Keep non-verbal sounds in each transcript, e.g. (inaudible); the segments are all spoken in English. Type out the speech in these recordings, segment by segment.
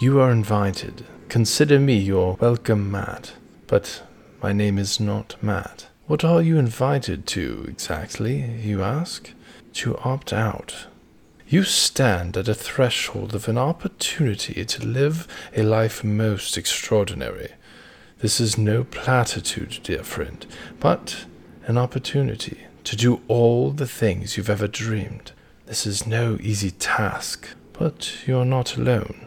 You are invited. Consider me your welcome mat. But my name is not Matt. What are you invited to exactly, you ask? To opt out. You stand at a threshold of an opportunity to live a life most extraordinary. This is no platitude, dear friend, but an opportunity to do all the things you've ever dreamed. This is no easy task, but you are not alone.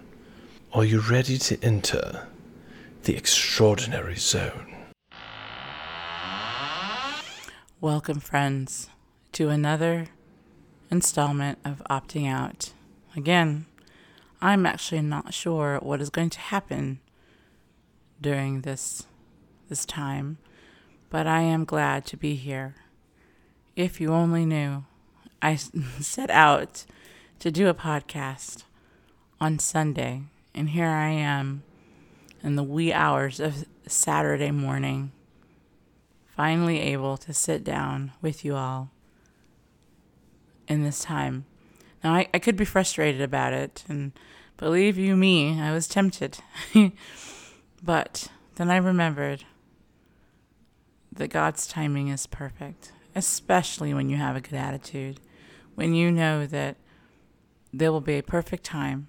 Are you ready to enter the extraordinary zone? Welcome, friends, to another installment of Opting Out. Again, I'm actually not sure what is going to happen during this this time, but I am glad to be here. If you only knew, I (laughs) set out to do a podcast on Sunday, and here I am in the wee hours of Saturday morning, finally able to sit down with you all in this time. Now, I, I could be frustrated about it, and believe you me, I was tempted. (laughs) But then I remembered that God's timing is perfect, especially when you have a good attitude, when you know that there will be a perfect time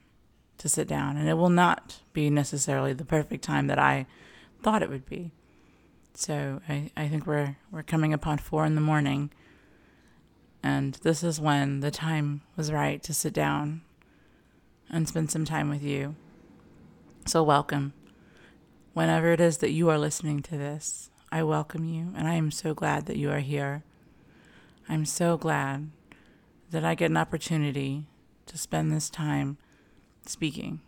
to sit down, and it will not be necessarily the perfect time that I thought it would be. So I, I think we're we're coming upon four in the morning, and this is when the time was right to sit down and spend some time with you. So welcome whenever it is that you are listening to this, I welcome you and I am so glad that you are here. I'm so glad that I get an opportunity to spend this time speaking.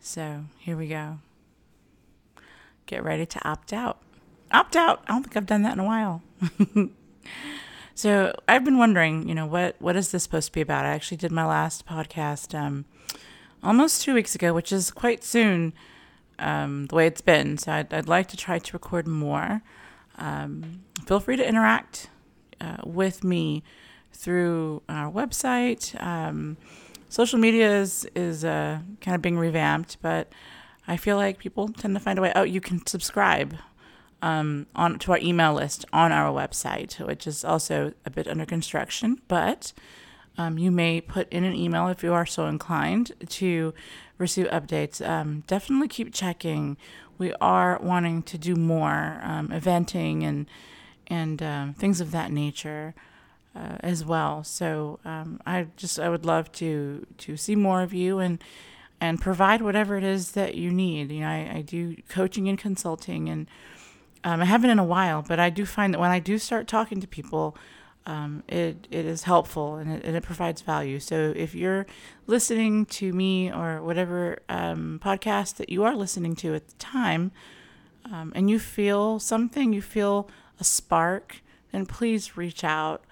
So here we go. Get ready to opt out. Opt out. I don't think I've done that in a while. (laughs) so I've been wondering, you know, what what is this supposed to be about? I actually did my last podcast um, almost two weeks ago, which is quite soon um, the way it's been. So I'd, I'd, like to try to record more. Um, feel free to interact uh, with me through our website. Um, social media is, is uh, kind of being revamped, but I feel like people tend to find a way. Oh, you can subscribe um, on to our email list on our website, which is also a bit under construction, but um, you may put in an email if you are so inclined to receive updates. Um, definitely keep checking. We are wanting to do more um, eventing and and um, things of that nature uh, as well. So um, I just I would love to to see more of you and and provide whatever it is that you need. You know, I, I do coaching and consulting and. Um, I haven't in a while, but I do find that when I do start talking to people, um, it it is helpful and it, and it provides value. So if you're listening to me or whatever um, podcast that you are listening to at the time, um, and you feel something, you feel a spark, then please reach out.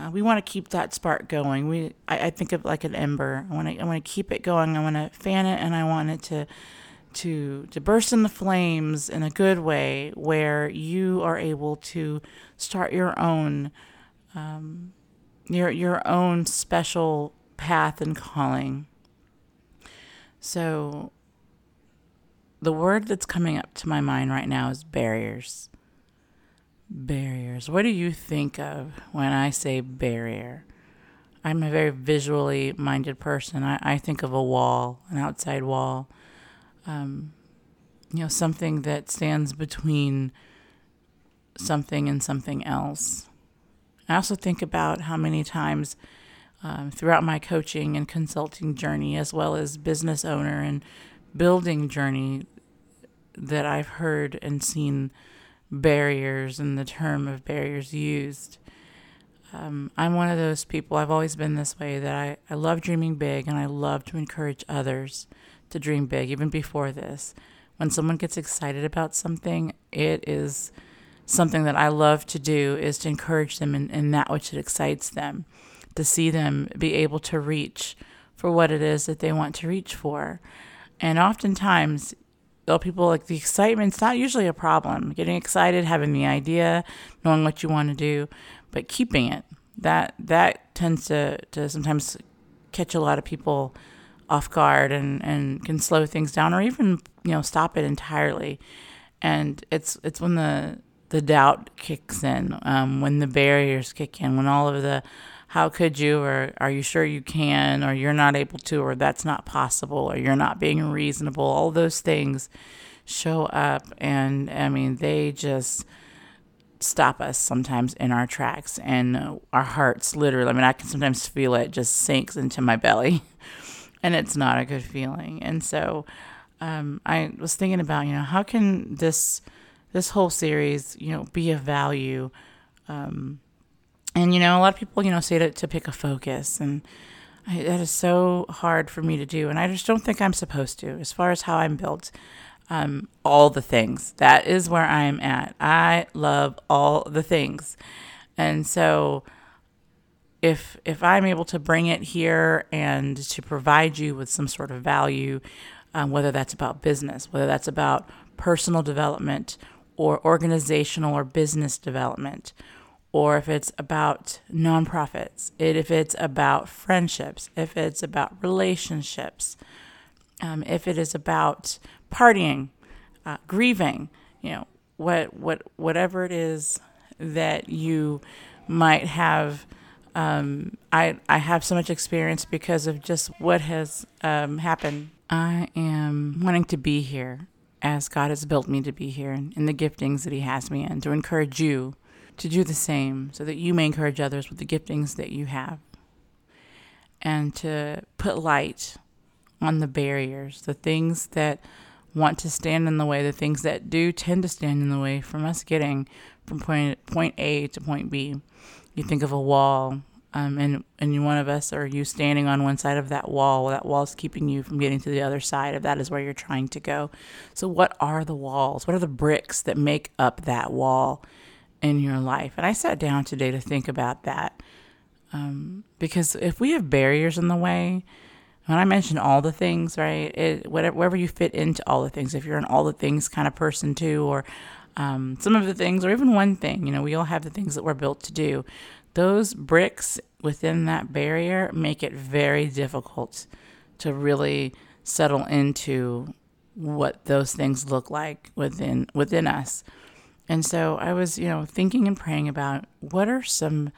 Uh, we want to keep that spark going. We I, I think of like an ember. I want to I want to keep it going. I want to fan it, and I want it to to to burst in the flames in a good way, where you are able to start your own um, your your own special path and calling. So the word that's coming up to my mind right now is barriers. Barriers. What do you think of when I say barrier? I'm a very visually minded person. I, I think of a wall, an outside wall, um, you know, something that stands between something and something else. I also think about how many times um, throughout my coaching and consulting journey, as well as business owner and building journey, that I've heard and seen barriers and the term of barriers used. Um, I'm one of those people, I've always been this way, that I, I love dreaming big and I love to encourage others to dream big, even before this. When someone gets excited about something, it is something that I love to do is to encourage them in, in that which it excites them, to see them be able to reach for what it is that they want to reach for. And oftentimes, though people like the excitement's not usually a problem. Getting excited, having the idea, knowing what you want to do, but keeping it that that tends to to sometimes catch a lot of people off guard and, and can slow things down or even you know stop it entirely and it's it's when the the doubt kicks in um, when the barriers kick in when all of the how could you or are you sure you can or you're not able to or that's not possible or you're not being reasonable all those things show up and i mean they just stop us sometimes in our tracks and our hearts literally i mean i can sometimes feel it just sinks into my belly (laughs) and it's not a good feeling. And so um, I was thinking about, you know, how can this this whole series, you know, be of value? Um, and you know, a lot of people, you know, say to, to pick a focus, and I, that is so hard for me to do. And I just don't think I'm supposed to, as far as how I'm built. Um, all the things. That is where I'm at. I love all the things, and so if if I'm able to bring it here and to provide you with some sort of value, um, whether that's about business, whether that's about personal development or organizational or business development, or if it's about nonprofits, if it's about friendships, if it's about relationships, um, if it is about partying, uh, grieving, you know, what what whatever it is that you might have um, I I have so much experience because of just what has um, happened. I am wanting to be here as God has built me to be here and in the giftings that He has me in to encourage you to do the same so that you may encourage others with the giftings that you have and to put light on the barriers, the things that want to stand in the way, the things that do tend to stand in the way from us getting from point point A to point B. You think of a wall um, and and one of us or you standing on one side of that wall that wall is keeping you from getting to the other side if that is where you're trying to go. So what are the walls? What are the bricks that make up that wall in your life and i sat down today to think about that um, because if we have barriers in the way when i mentioned all the things right it, whatever, wherever you fit into all the things if you're an all the things kind of person too or um, some of the things, or even one thing, you know, we all have the things that we're built to do. Those bricks within that barrier make it very difficult to really settle into what those things look like within within us. And so I was, you know, thinking and praying about what are some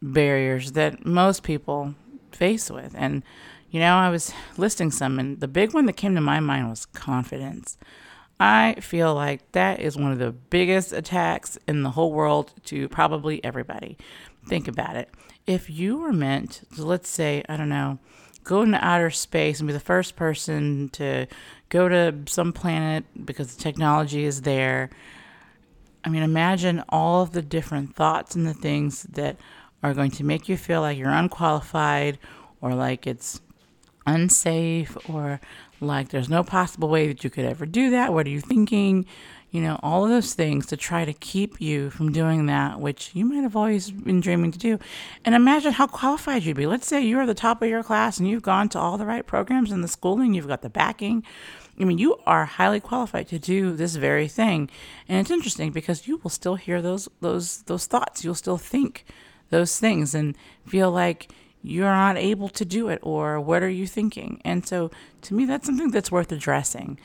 barriers that most people face with. And you know, I was listing some and the big one that came to my mind was confidence. I feel like that is one of the biggest attacks in the whole world to probably everybody. Think about it. If you were meant to, let's say, I don't know, go into outer space and be the first person to go to some planet because the technology is there. I mean, imagine all of the different thoughts and the things that are going to make you feel like you're unqualified or like it's unsafe or like there's no possible way that you could ever do that. What are you thinking? You know, all of those things to try to keep you from doing that, which you might have always been dreaming to do. And imagine how qualified you'd be. Let's say you're the top of your class and you've gone to all the right programs in the schooling, you've got the backing. I mean, you are highly qualified to do this very thing. And it's interesting because you will still hear those those those thoughts. You'll still think those things and feel like you're not able to do it or what are you thinking and so to me that's something that's worth addressing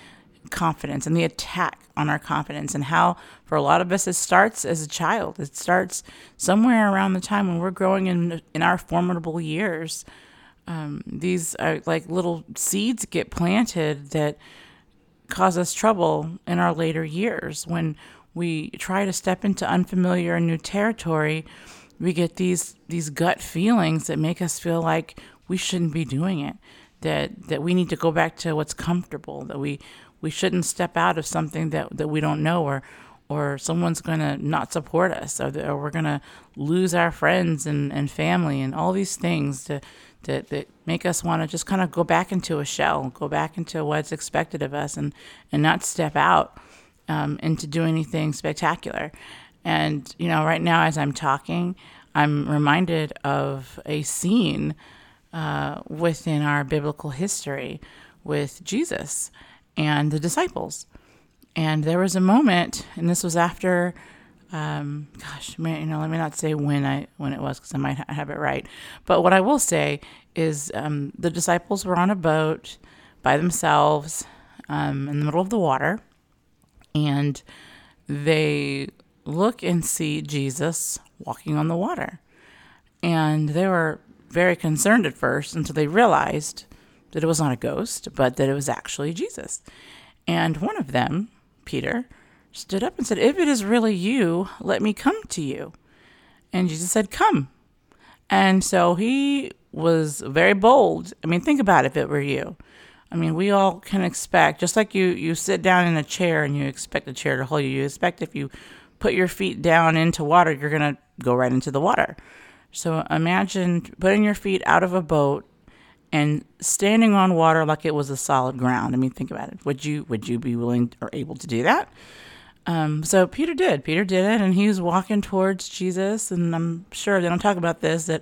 confidence and the attack on our confidence and how for a lot of us it starts as a child it starts somewhere around the time when we're growing in in our formidable years um, these are like little seeds get planted that cause us trouble in our later years. When we try to step into unfamiliar and new territory we get these these gut feelings that make us feel like we shouldn't be doing it that that we need to go back to what's comfortable that we we shouldn't step out of something that that we don't know or or someone's going to not support us or, or we're going to lose our friends and, and family and all these things to, that, that make us want to just kind of go back into a shell go back into what's expected of us and, and not step out um, into do anything spectacular and, you know, right now as I'm talking, I'm reminded of a scene uh, within our biblical history with Jesus and the disciples. And there was a moment, and this was after Um, gosh, you know, let me not say when I when it was because I might ha- have it right. But what I will say is um, the disciples were on a boat by themselves um, in the middle of the water, and they look and see Jesus walking on the water, and they were very concerned at first until they realized that it was not a ghost, but that it was actually Jesus. And one of them, Peter, stood up and said, If it is really you, let me come to you. And Jesus said, Come. And so he was very bold. I mean, think about it if it were you. I mean, we all can expect, just like you, you sit down in a chair and you expect the chair to hold you, you expect if you put your feet down into water, you're going to go right into the water. So imagine putting your feet out of a boat and standing on water like it was a solid ground. I mean, think about it. Would you would you be willing or able to do that? Um, so Peter did. Peter did it, and he was walking towards Jesus. And I'm sure they don't talk about this that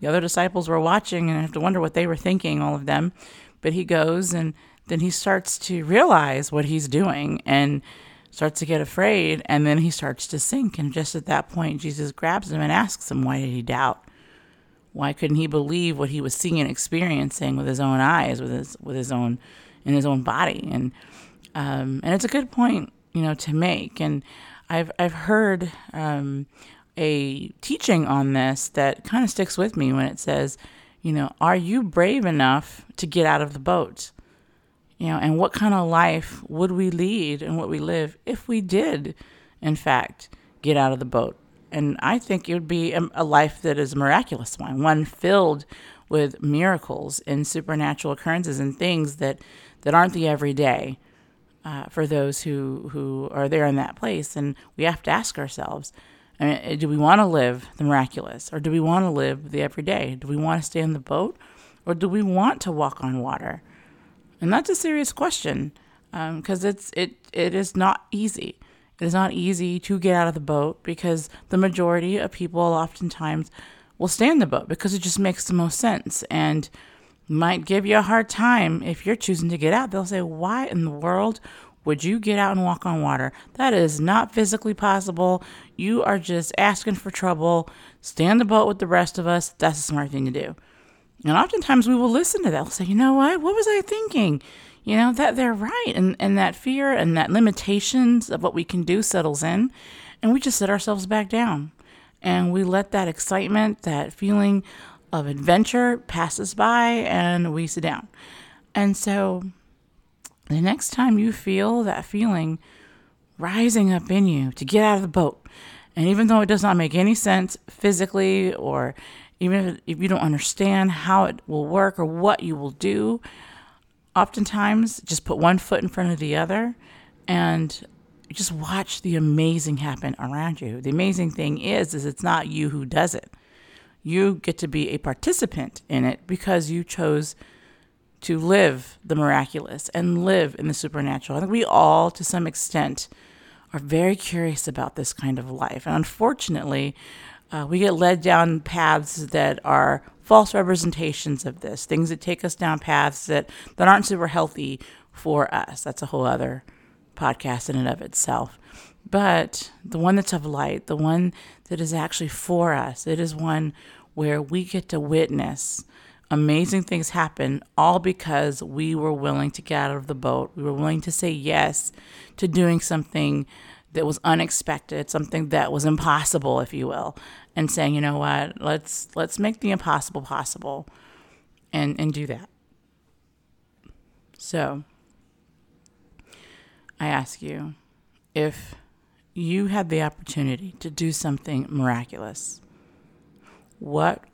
the other disciples were watching, and I have to wonder what they were thinking, all of them. But he goes, and then he starts to realize what he's doing, and starts to get afraid, and then he starts to sink. And just at that point, Jesus grabs him and asks him, "Why did he doubt?" Why couldn't he believe what he was seeing and experiencing with his own eyes, with his with his own in his own body? And um, and it's a good point, you know, to make. And I've I've heard um, a teaching on this that kind of sticks with me when it says, you know, are you brave enough to get out of the boat? You know, and what kind of life would we lead and what we live if we did, in fact, get out of the boat? And I think it would be a, life that is a miraculous one, one filled with miracles and supernatural occurrences and things that, that aren't the everyday uh, for those who, who are there in that place. And we have to ask ourselves I mean, do we want to live the miraculous or do we want to live the everyday? Do we want to stay in the boat or do we want to walk on water? And that's a serious question because um, it's it it is not easy. It is not easy to get out of the boat because the majority of people oftentimes will stay in the boat because it just makes the most sense and might give you a hard time if you're choosing to get out. They'll say, Why in the world would you get out and walk on water? That is not physically possible. You are just asking for trouble. Stay in the boat with the rest of us. That's a smart thing to do. And oftentimes we will listen to that. We'll say, You know what? What was I thinking? you know that they're right and, and that fear and that limitations of what we can do settles in and we just sit ourselves back down and we let that excitement that feeling of adventure passes by and we sit down and so the next time you feel that feeling rising up in you to get out of the boat and even though it does not make any sense physically or even if, if you don't understand how it will work or what you will do oftentimes just put one foot in front of the other and just watch the amazing happen around you. The amazing thing is is it's not you who does it. You get to be a participant in it because you chose to live the miraculous and live in the supernatural. I think we all to some extent are very curious about this kind of life. And unfortunately, uh, we get led down paths that are false representations of this, things that take us down paths that, that aren't super healthy for us. That's a whole other podcast in and of itself. But the one that's of light, the one that is actually for us, it is one where we get to witness amazing things happen all because we were willing to get out of the boat. We were willing to say yes to doing something that was unexpected, something that was impossible, if you will, and saying, you know what, let's let's make the impossible possible and and do that. So I ask you if you had the opportunity to do something miraculous, what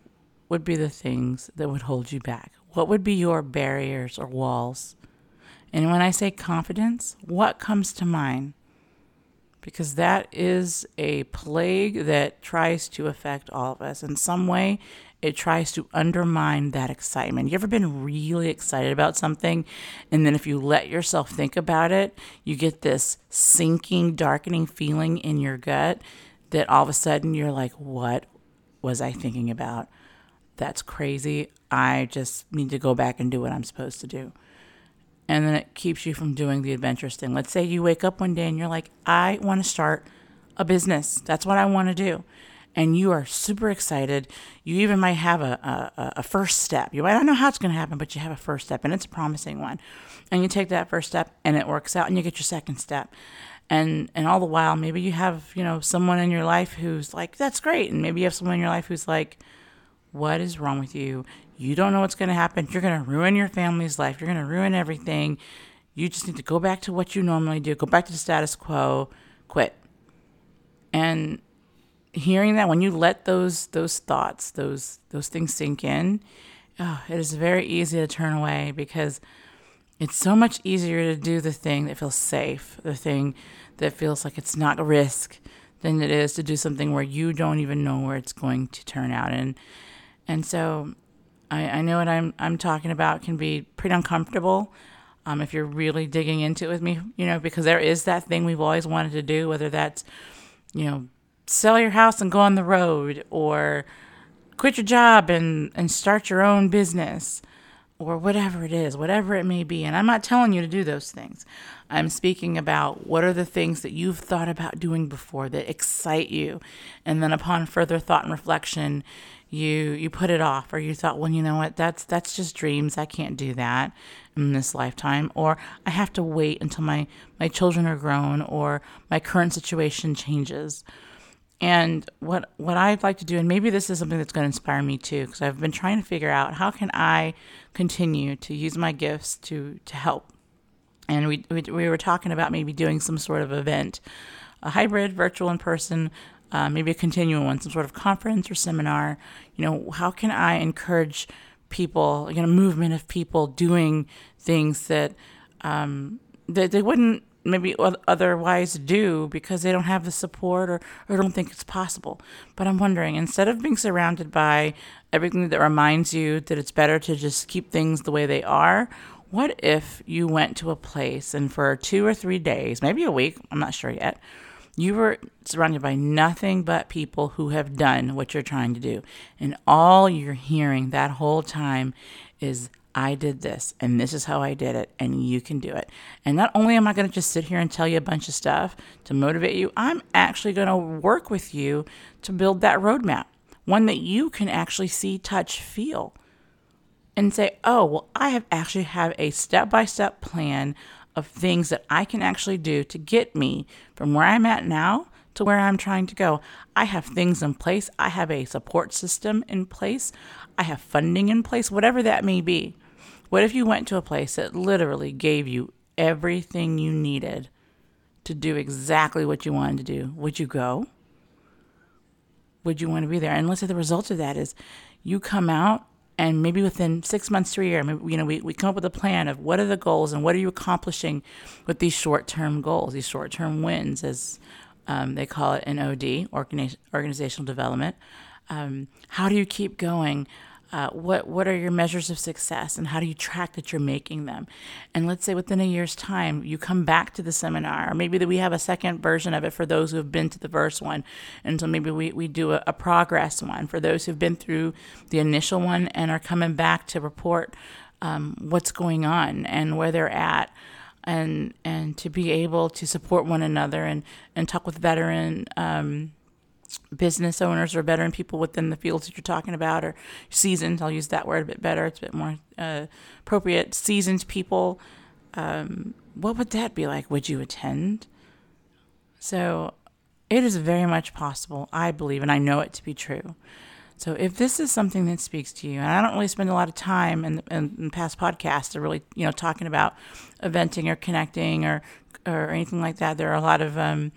would be the things that would hold you back? What would be your barriers or walls? And when I say confidence, what comes to mind? because that is a plague that tries to affect all of us in some way. It tries to undermine that excitement. You ever been really excited about something, and then if you let yourself think about it, you get this sinking, darkening feeling in your gut that all of a sudden you're like, What was I thinking about? That's crazy. I just need to go back and do what I'm supposed to do and then it keeps you from doing the adventurous thing. Let's say you wake up one day and you're like, I want to start a business. That's what I want to do. And you are super excited. You even might have a, a, a first step. You might not know how it's going to happen, but you have a first step and it's a promising one. And you take that first step and it works out and you get your second step. And, and all the while, maybe you have, you know, someone in your life who's like, that's great. And maybe you have someone in your life who's like, what is wrong with you? You don't know what's going to happen. You're going to ruin your family's life. You're going to ruin everything. You just need to go back to what you normally do. Go back to the status quo. Quit. And hearing that when you let those those thoughts, those those things sink in, oh, it is very easy to turn away because it's so much easier to do the thing that feels safe, the thing that feels like it's not a risk, than it is to do something where you don't even know where it's going to turn out. And and so I, I know what I'm I'm talking about can be pretty uncomfortable. Um, if you're really digging into it with me, you know, because there is that thing we've always wanted to do, whether that's, you know, sell your house and go on the road or quit your job and, and start your own business or whatever it is, whatever it may be. And I'm not telling you to do those things. I'm speaking about what are the things that you've thought about doing before that excite you. And then upon further thought and reflection, you you put it off or you thought well you know what that's that's just dreams i can't do that in this lifetime or i have to wait until my my children are grown or my current situation changes and what what i'd like to do and maybe this is something that's going to inspire me too because i've been trying to figure out how can i continue to use my gifts to to help and we we, we were talking about maybe doing some sort of event a hybrid virtual in person uh, maybe a continuing one, some sort of conference or seminar. You know, how can I encourage people, you know, movement of people doing things that um, that they wouldn't maybe otherwise do because they don't have the support or, or don't think it's possible. But I'm wondering, instead of being surrounded by everything that reminds you that it's better to just keep things the way they are, what if you went to a place and for two or three days, maybe a week, I'm not sure yet, you were surrounded by nothing but people who have done what you're trying to do. And all you're hearing that whole time is, I did this, and this is how I did it, and you can do it. And not only am I going to just sit here and tell you a bunch of stuff to motivate you, I'm actually going to work with you to build that roadmap, one that you can actually see, touch, feel, and say, oh, well, I have actually have a step by step plan of things that I can actually do to get me from where I'm at now to where I'm trying to go. I have things in place. I have a support system in place. I have funding in place, whatever that may be. What if you went to a place that literally gave you everything you needed to do exactly what you wanted to do? Would you go? Would you want to be there? And let's say the result of that is you come out and maybe within six months to a year, maybe, you know, we, we come up with a plan of what are the goals and what are you accomplishing with these short-term goals, these short-term wins, as um, they call it in OD, organizational development. Um, how do you keep going? Uh, what what are your measures of success and how do you track that you're making them? And let's say within a year's time you come back to the seminar or maybe that we have a second version of it for those who have been to the first one. And so maybe we, we do a, a progress one for those who've been through the initial one and are coming back to report um, what's going on and where they're at. And and to be able to support one another and and talk with veteran um, business owners or veteran people within the fields that you're talking about, or seasoned. I'll use that word a bit better. It's a bit more uh, appropriate. Seasoned people. Um, what would that be like? Would you attend? So, it is very much possible. I believe, and I know it to be true. So, if this is something that speaks to you, and I don't really spend a lot of time in, in, in past podcasts to really, you know, talking about eventing or connecting or or anything like that. There are a lot of um,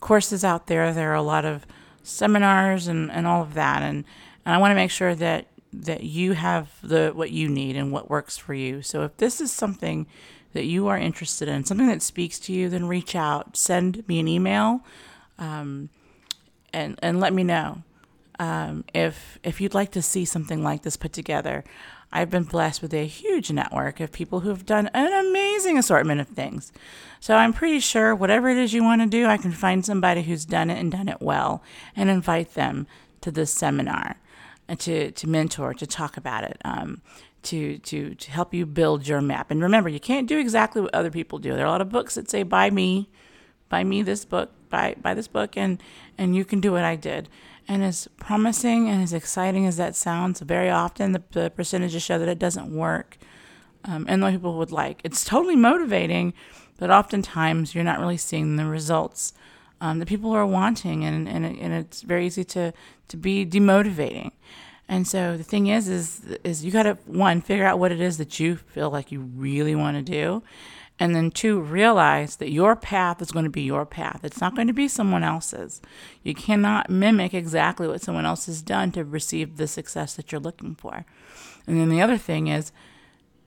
courses out there. There are a lot of seminars and, and all of that. And, and I want to make sure that, that you have the what you need and what works for you. So if this is something that you are interested in, something that speaks to you, then reach out, send me an email, um, and and let me know um, if if you'd like to see something like this put together. I've been blessed with a huge network of people who have done an amazing assortment of things. So I'm pretty sure whatever it is you want to do, I can find somebody who's done it and done it well and invite them to this seminar to, to mentor, to talk about it. Um, to, to, to help you build your map. And remember, you can't do exactly what other people do. There are a lot of books that say, buy me, buy me this book, buy buy this book, and and you can do what I did. And as promising and as exciting as that sounds, very often the, the percentages show that it doesn't work. Um, and what people would like. It's totally motivating, but oftentimes you're not really seeing the results um, that people are wanting, and, and, and it's very easy to, to be demotivating. And so the thing is, is, is you got to one figure out what it is that you feel like you really want to do, and then two, realize that your path is going to be your path. It's not going to be someone else's. You cannot mimic exactly what someone else has done to receive the success that you're looking for. And then the other thing is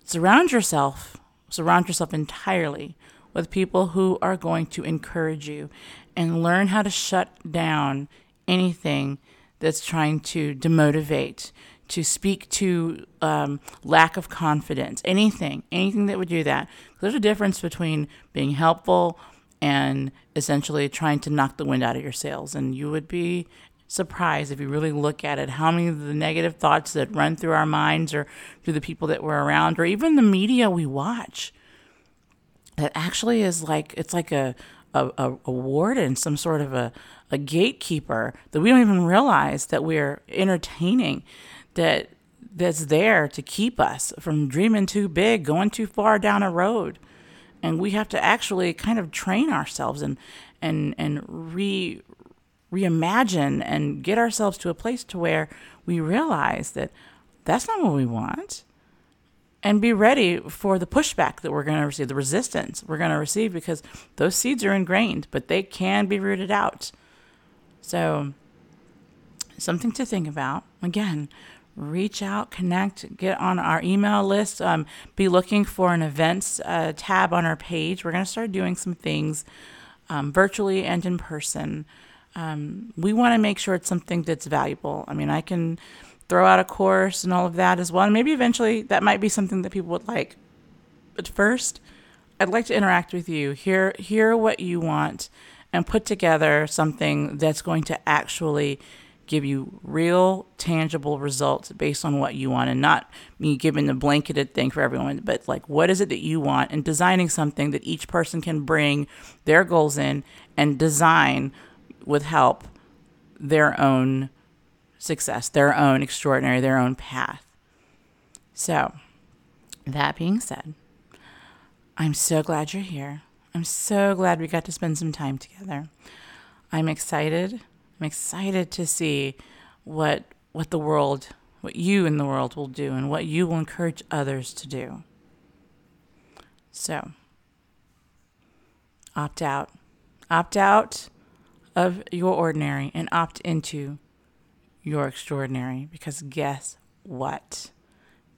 surround yourself, surround yourself entirely with people who are going to encourage you and learn how to shut down anything that's trying to demotivate, to speak to um, lack of confidence, anything, anything that would do that. There's a difference between being helpful and essentially trying to knock the wind out of your sails. And you would be surprised if you really look at it how many of the negative thoughts that run through our minds or through the people that we're around or even the media we watch that actually is like it's like a a, a, warden, some sort of a, a gatekeeper that we don't even realize that we're entertaining, that that's there to keep us from dreaming too big, going too far down a road. And we have to actually kind of train ourselves and and and re reimagine and get ourselves to a place to where we realize that that's not what we want and be ready for the pushback that we're going to receive, the resistance we're going to receive, because those seeds are ingrained, but they can be rooted out. So, something to think about. Again, reach out, connect, get on our email list, um, be looking for an events uh, tab on our page. We're going to start doing some things um, virtually and in person. Um, we want to make sure it's something that's valuable. I mean, I can throw out a course and all of that as well. And maybe eventually that might be something that people would like. But first, I'd like to interact with you, hear hear what you want, and put together something that's going to actually give you real tangible results based on what you want and not me giving the blanketed thing for everyone but like what is it that you want and designing something that each person can bring their goals in and design with help their own success, their own extraordinary, their own path. So, that being said, I'm so glad you're here. I'm so glad we got to spend some time together. I'm excited. I'm excited to see what what the world, what you in the world will do and what you will encourage others to do. So, opt out. Opt out of your ordinary and opt into your extraordinary because guess what?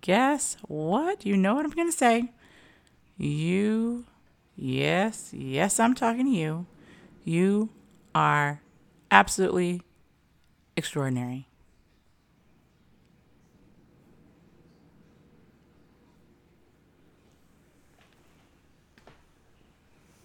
Guess what? You know what I'm going to say. You, yes, yes, I'm talking to you. You are absolutely extraordinary.